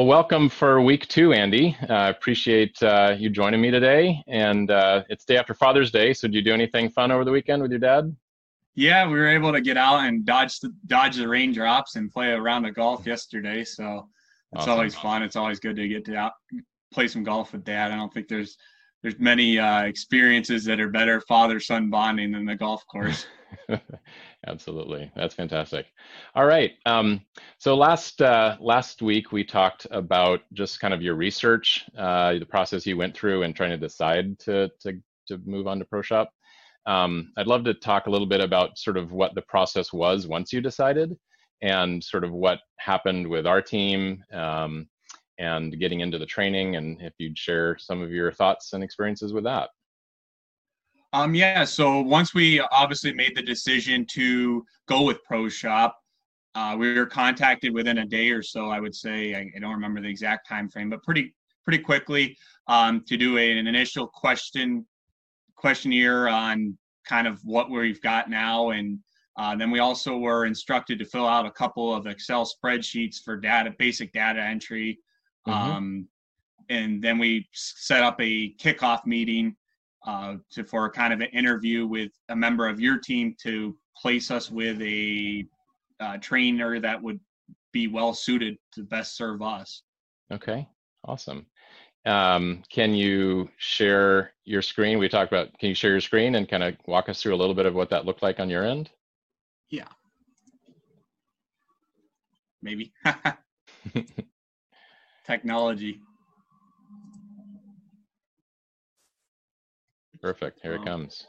Well, welcome for week two, Andy. I uh, appreciate uh, you joining me today. And uh, it's day after Father's Day. So, did you do anything fun over the weekend with your dad? Yeah, we were able to get out and dodge the, dodge the raindrops and play a round of golf yesterday. So it's awesome. always fun. It's always good to get to out play some golf with dad. I don't think there's there's many uh, experiences that are better father son bonding than the golf course. Absolutely, that's fantastic. All right, um, so last uh, last week we talked about just kind of your research, uh, the process you went through, and trying to decide to to to move on to ProShop. Um, I'd love to talk a little bit about sort of what the process was once you decided, and sort of what happened with our team, um, and getting into the training, and if you'd share some of your thoughts and experiences with that. Um, yeah, so once we obviously made the decision to go with ProShop, uh, we were contacted within a day or so. I would say I, I don't remember the exact time frame, but pretty pretty quickly um, to do a, an initial question questionnaire on kind of what we've got now, and uh, then we also were instructed to fill out a couple of Excel spreadsheets for data, basic data entry, mm-hmm. um, and then we set up a kickoff meeting uh, to for kind of an interview with a member of your team to place us with a uh, trainer that would be well suited to best serve us. Okay, awesome. Um, can you share your screen? We talked about, can you share your screen and kind of walk us through a little bit of what that looked like on your end? Yeah. Maybe. Technology. Perfect. Here it comes.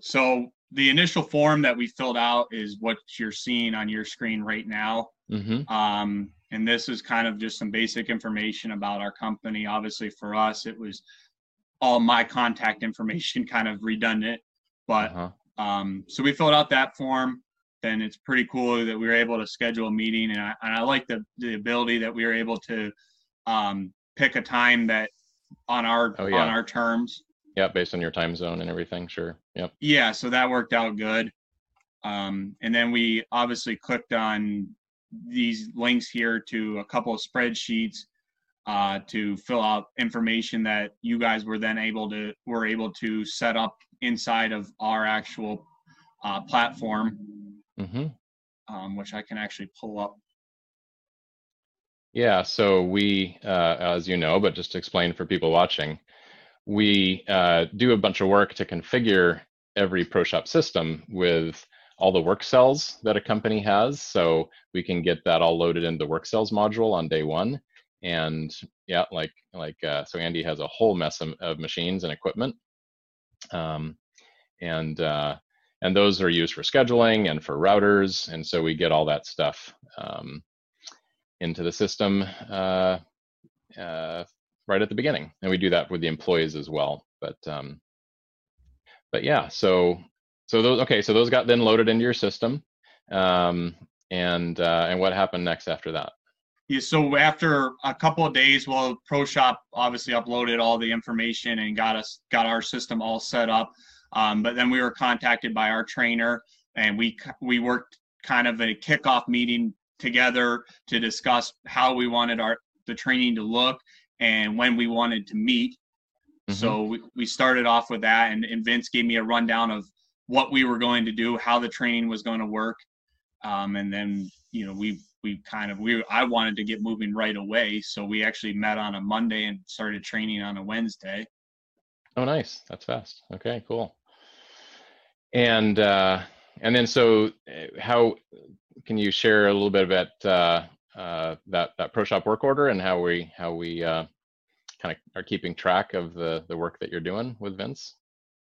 So the initial form that we filled out is what you're seeing on your screen right now. Mm-hmm. Um, and this is kind of just some basic information about our company. Obviously, for us, it was all my contact information kind of redundant. But uh-huh. um, so we filled out that form. Then it's pretty cool that we were able to schedule a meeting, and I, and I like the the ability that we were able to um, pick a time that on our oh, yeah. on our terms. Yeah, based on your time zone and everything. Sure. Yep. Yeah, so that worked out good. Um, and then we obviously clicked on these links here to a couple of spreadsheets uh, to fill out information that you guys were then able to were able to set up inside of our actual uh, platform, mm-hmm. um, which I can actually pull up yeah, so we, uh, as you know, but just to explain for people watching, we uh, do a bunch of work to configure every ProShop system with all the work cells that a company has. So we can get that all loaded into the work cells module on day one. And yeah, like like uh, so, Andy has a whole mess of, of machines and equipment, um, and uh, and those are used for scheduling and for routers. And so we get all that stuff um, into the system uh, uh, right at the beginning, and we do that with the employees as well. But um, but yeah, so so those okay, so those got then loaded into your system, um, and uh, and what happened next after that? Yeah, so after a couple of days, well, ProShop obviously uploaded all the information and got us got our system all set up. Um, but then we were contacted by our trainer, and we we worked kind of a kickoff meeting together to discuss how we wanted our the training to look and when we wanted to meet. Mm-hmm. So we, we started off with that and, and Vince gave me a rundown of what we were going to do, how the training was going to work. Um, and then, you know, we we kind of we I wanted to get moving right away. So we actually met on a Monday and started training on a Wednesday. Oh nice. That's fast. Okay, cool. And uh and then so eh, how can you share a little bit about uh, uh, that that ProShop work order and how we how we uh, kind of are keeping track of the the work that you're doing with Vince?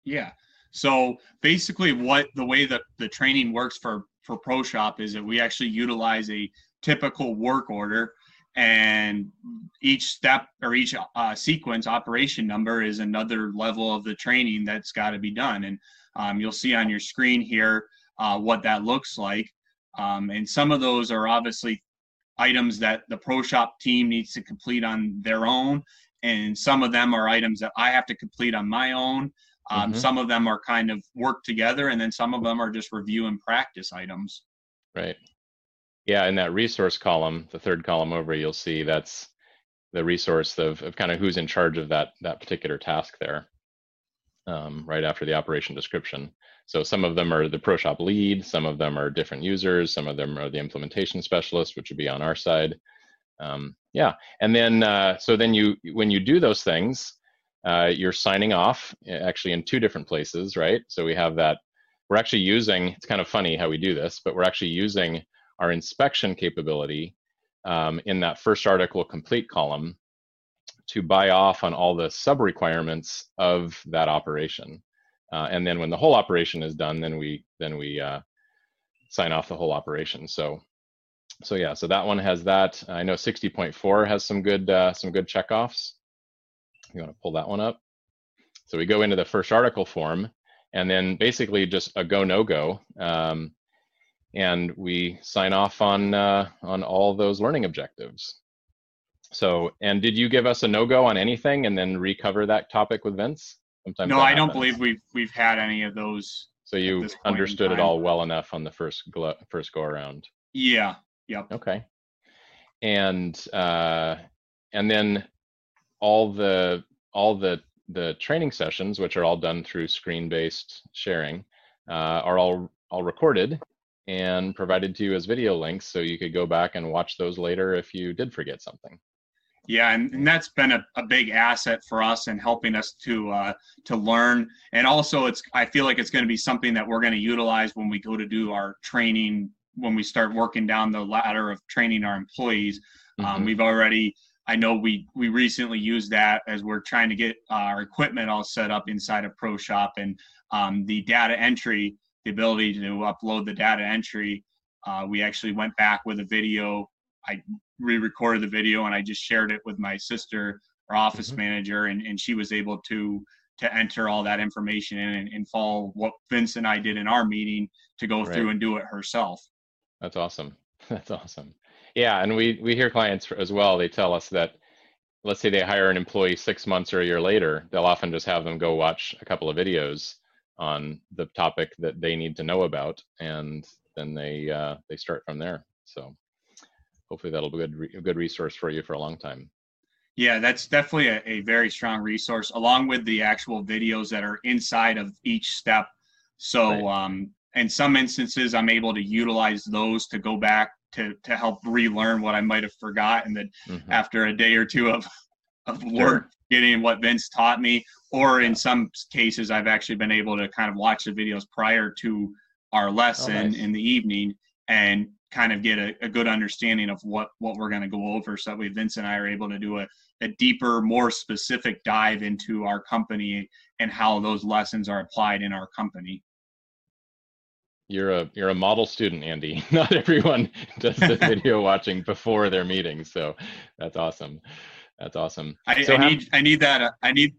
Yeah. So basically, what the way that the training works for for ProShop is that we actually utilize a typical work order, and each step or each uh, sequence operation number is another level of the training that's got to be done. And um, you'll see on your screen here uh, what that looks like. Um, and some of those are obviously items that the ProShop team needs to complete on their own. And some of them are items that I have to complete on my own. Um, mm-hmm. Some of them are kind of work together, and then some of them are just review and practice items. Right. yeah, in that resource column, the third column over, you'll see that's the resource of, of kind of who's in charge of that that particular task there. Um, right after the operation description. So some of them are the ProShop lead, some of them are different users, some of them are the implementation specialist, which would be on our side. Um, yeah, and then uh, so then you when you do those things, uh, you're signing off actually in two different places, right? So we have that. We're actually using. It's kind of funny how we do this, but we're actually using our inspection capability um, in that first article complete column to buy off on all the sub requirements of that operation. Uh, and then when the whole operation is done, then we then we uh, sign off the whole operation. So so yeah, so that one has that. I know 60.4 has some good uh, some good checkoffs. You want to pull that one up? So we go into the first article form, and then basically just a go no go. Um, and we sign off on uh, on all those learning objectives. So, and did you give us a no go on anything, and then recover that topic with Vince? Sometimes no, I don't believe we've we've had any of those. So you understood it all well enough on the first glo- first go around. Yeah. Yep. Okay. And uh, and then all the all the the training sessions, which are all done through screen based sharing, uh, are all all recorded and provided to you as video links so you could go back and watch those later if you did forget something. Yeah, and, and that's been a, a big asset for us and helping us to uh, to learn. And also, it's I feel like it's going to be something that we're going to utilize when we go to do our training when we start working down the ladder of training our employees. Um, mm-hmm. Um, we've already I know we we recently used that as we're trying to get our equipment all set up inside of ProShop and um, the data entry the ability to upload the data entry. Uh, we actually went back with a video. I re-recorded the video and I just shared it with my sister, our office mm-hmm. manager, and, and she was able to to enter all that information in and, and follow what Vince and I did in our meeting to go right. through and do it herself. That's awesome. That's awesome. Yeah, and we we hear clients as well. They tell us that let's say they hire an employee six months or a year later, they'll often just have them go watch a couple of videos on the topic that they need to know about, and then they uh, they start from there. So hopefully that'll be a good, a good resource for you for a long time. Yeah, that's definitely a, a, very strong resource, along with the actual videos that are inside of each step. So, right. um, in some instances, I'm able to utilize those to go back to to help relearn what I might have forgotten that mm-hmm. after a day or two of of work getting what Vince taught me, or in some cases, I've actually been able to kind of watch the videos prior to our lesson oh, nice. in the evening and kind of get a, a, good understanding of what what we're going to go over so that way vince and i are able to do a, a deeper more specific dive into our company and how those lessons are applied in our company. You're a you're a model student andy. Not everyone does the video watching before their meetings so that's awesome. That's awesome. I, so I need i need that uh, i need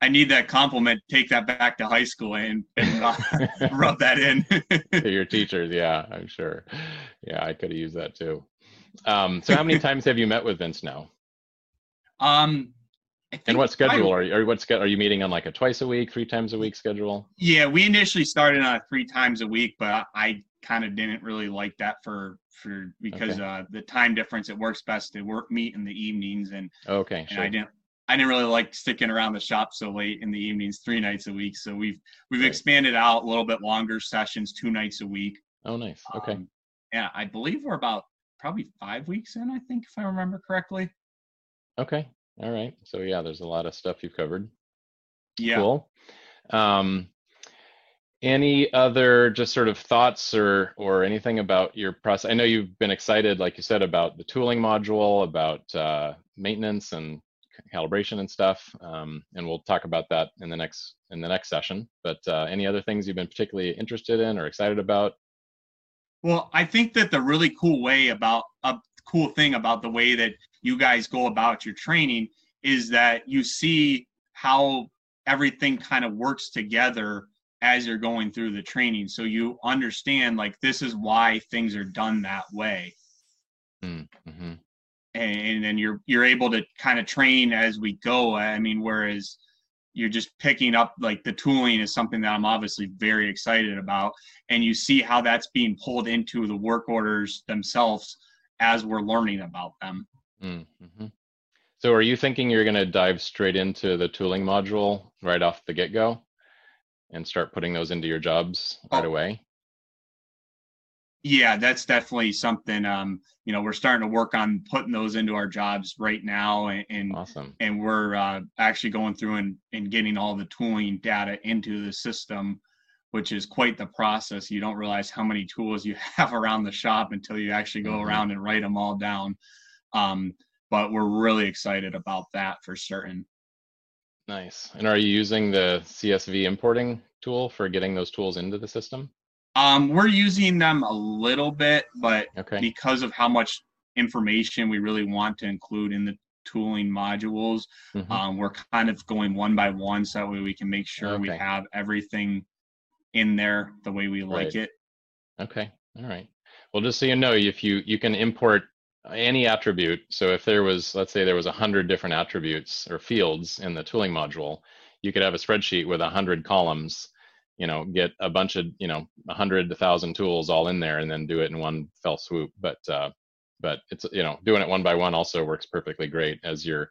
I need that compliment. Take that back to high school and, and uh, rub that in. to your teachers, yeah, I'm sure. Yeah, I could have used that too. Um, so, how many times have you met with Vince now? Um, and what schedule I, are you? Or what are you meeting on? Like a twice a week, three times a week schedule? Yeah, we initially started on three times a week, but I kind of didn't really like that for for because okay. uh, the time difference. It works best to work meet in the evenings, and okay, and I didn't I didn't really like sticking around the shop so late in the evenings, three nights a week. So we've we've right. expanded out a little bit longer sessions, two nights a week. Oh, nice. Okay. Um, yeah, I believe we're about probably five weeks in. I think if I remember correctly. Okay. All right. So yeah, there's a lot of stuff you've covered. Yeah. Cool. Um, any other just sort of thoughts or or anything about your process? I know you've been excited, like you said, about the tooling module, about uh, maintenance and calibration and stuff. Um, and we'll talk about that in the next in the next session. But uh, any other things you've been particularly interested in or excited about? Well, I think that the really cool way about a cool thing about the way that you guys go about your training is that you see how everything kind of works together as you're going through the training so you understand like this is why things are done that way mm-hmm and then you're you're able to kind of train as we go. I mean, whereas you're just picking up like the tooling is something that I'm obviously very excited about, and you see how that's being pulled into the work orders themselves as we're learning about them. Mm-hmm. So, are you thinking you're going to dive straight into the tooling module right off the get go and start putting those into your jobs right oh. away? Yeah, that's definitely something. Um, you know, we're starting to work on putting those into our jobs right now, and and, awesome. and we're uh, actually going through and, and getting all the tooling data into the system, which is quite the process. You don't realize how many tools you have around the shop until you actually go mm-hmm. around and write them all down. Um, but we're really excited about that for certain. Nice. And are you using the CSV importing tool for getting those tools into the system? Um, we're using them a little bit, but okay. because of how much information we really want to include in the tooling modules, mm-hmm. um, we're kind of going one by one so that way we can make sure okay. we have everything in there the way we like right. it. Okay. All right. Well, just so you know, if you you can import any attribute. So if there was, let's say there was a hundred different attributes or fields in the tooling module, you could have a spreadsheet with a hundred columns, you know, get a bunch of, you know, a hundred, thousand tools all in there and then do it in one fell swoop. But, uh, but it's, you know, doing it one by one also works perfectly great as you're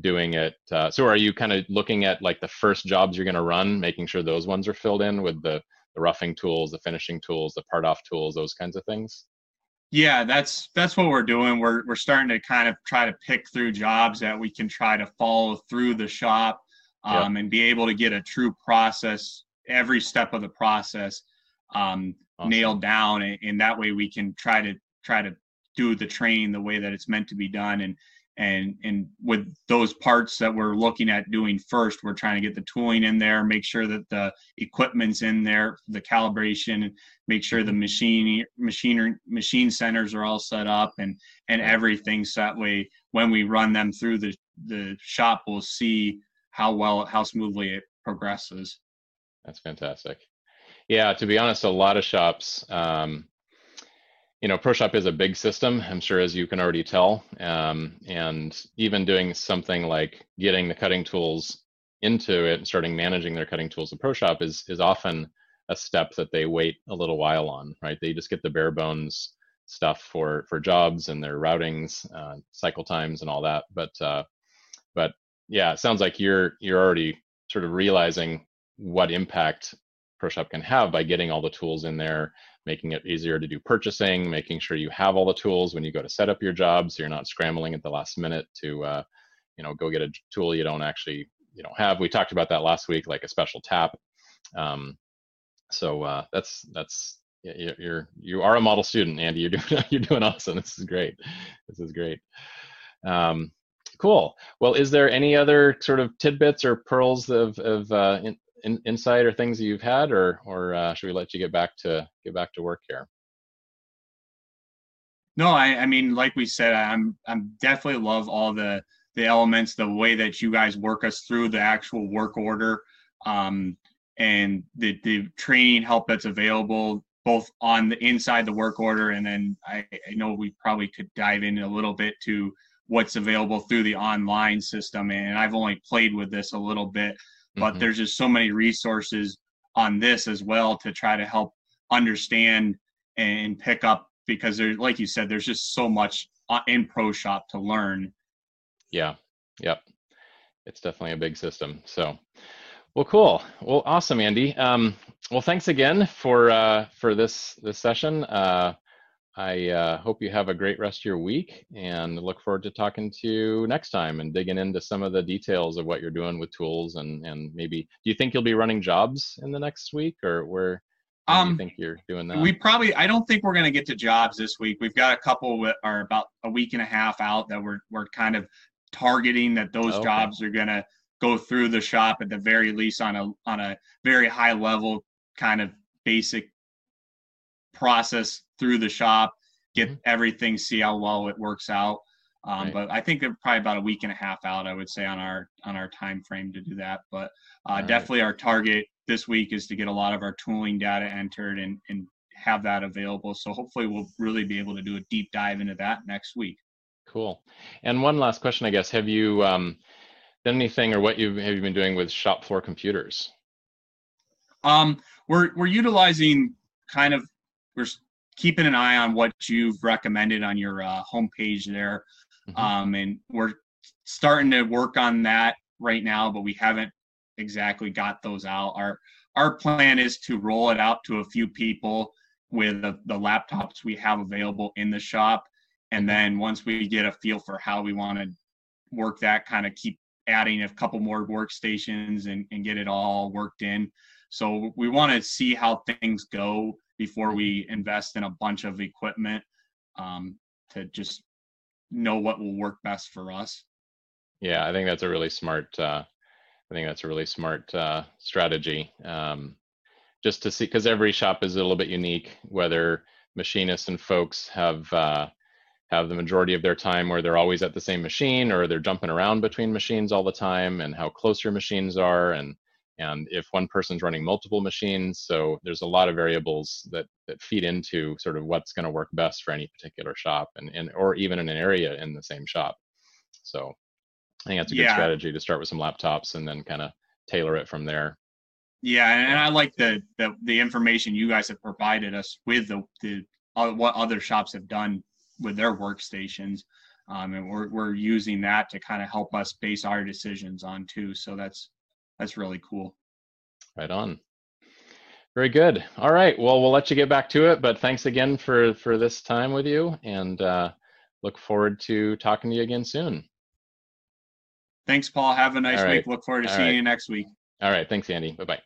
doing it. Uh, so are you kind of looking at like the first jobs you're going to run, making sure those ones are filled in with the, the roughing tools, the finishing tools, the part off tools, those kinds of things? Yeah, that's that's what we're doing. We're we're starting to kind of try to pick through jobs that we can try to follow through the shop um, and be able to get a true process every step of the process um, awesome. nailed down, and, and, that way we can try to try to do the training the way that it's meant to be done. And and and with those parts that we're looking at doing first we're trying to get the tooling in there make sure that the equipment's in there the calibration make sure the machine machine machine centers are all set up and and everything. So that way when we run them through the the shop we'll see how well how smoothly it progresses that's fantastic yeah to be honest a lot of shops um, you know, ProShop is a big system, I'm sure, as you can already tell. Um, and even doing something like getting the cutting tools into it and starting managing their cutting tools in ProShop is is often a step that they wait a little while on, right? They just get the bare bones stuff for for jobs and their routings, uh, cycle times, and all that. But uh, but yeah, it sounds like you're you're already sort of realizing what impact ProShop can have by getting all the tools in there making it easier to do purchasing, making sure you have all the tools when you go to set up your job, so you're not scrambling at the last minute to, uh, you know, go get a tool you don't actually, you know, have. We talked about that last week, like a special tap. Um, so uh, that's that's you're you are a model student, Andy. You're doing you're doing awesome. This is great. This is great. Um, cool. Well, is there any other sort of tidbits or pearls of, of uh, in, insight or things that you've had, or or uh, should we let you get back to get back to work here? No, I, I mean, like we said, I'm I'm definitely love all the the elements, the way that you guys work us through the actual work order, um, and the the training help that's available both on the inside the work order, and then I, I know we probably could dive in a little bit to what's available through the online system. And I've only played with this a little bit, but mm-hmm. there's just so many resources on this as well to try to help understand and pick up because there's like you said there's just so much in ProShop to learn. Yeah. Yep. It's definitely a big system. So well cool. Well awesome andy. Um, well thanks again for uh, for this this session. Uh, I uh, hope you have a great rest of your week and look forward to talking to you next time and digging into some of the details of what you're doing with tools and, and maybe do you think you'll be running jobs in the next week or where um, do you um, think you're doing that? We probably I don't think we're going to get to jobs this week. We've got a couple that are about a week and a half out that we're we're kind of targeting that those okay. jobs are going to go through the shop at the very least on a on a very high level kind of basic process through the shop, get mm-hmm. everything, see how well it works out. Um, right. But I think they're probably about a week and a half out. I would say on our on our time frame to do that. But uh, definitely right. our target this week is to get a lot of our tooling data entered and and have that available. So hopefully we'll really be able to do a deep dive into that next week. Cool. And one last question, I guess. Have you um, done anything or what you have you been doing with shop floor computers? Um, we're we're utilizing kind of we're keeping an eye on what you've recommended on your uh, homepage there, mm-hmm. um, and we're starting to work on that right now, but we haven't exactly got those out. Our our plan is to roll it out to a few people with the, the laptops we have available in the shop, and then once we get a feel for how we want to work that, kind of keep adding a couple more workstations and, and get it all worked in. So we want to see how things go before we invest in a bunch of equipment um, to just know what will work best for us. Yeah, I think that's a really smart. Uh, I think that's a really smart uh, strategy. Um, just to see, because every shop is a little bit unique. Whether machinists and folks have uh, have the majority of their time where they're always at the same machine, or they're jumping around between machines all the time, and how close your machines are, and and if one person's running multiple machines so there's a lot of variables that that feed into sort of what's going to work best for any particular shop and, and or even in an area in the same shop so i think that's a good yeah. strategy to start with some laptops and then kind of tailor it from there yeah and i like the, the the information you guys have provided us with the the uh, what other shops have done with their workstations um, and we're, we're using that to kind of help us base our decisions on too so that's that's really cool. Right on. Very good. All right. Well, we'll let you get back to it, but thanks again for for this time with you, and uh, look forward to talking to you again soon. Thanks, Paul. Have a nice week. Look forward to All seeing right. you next week. All right. Thanks, Andy. Bye bye.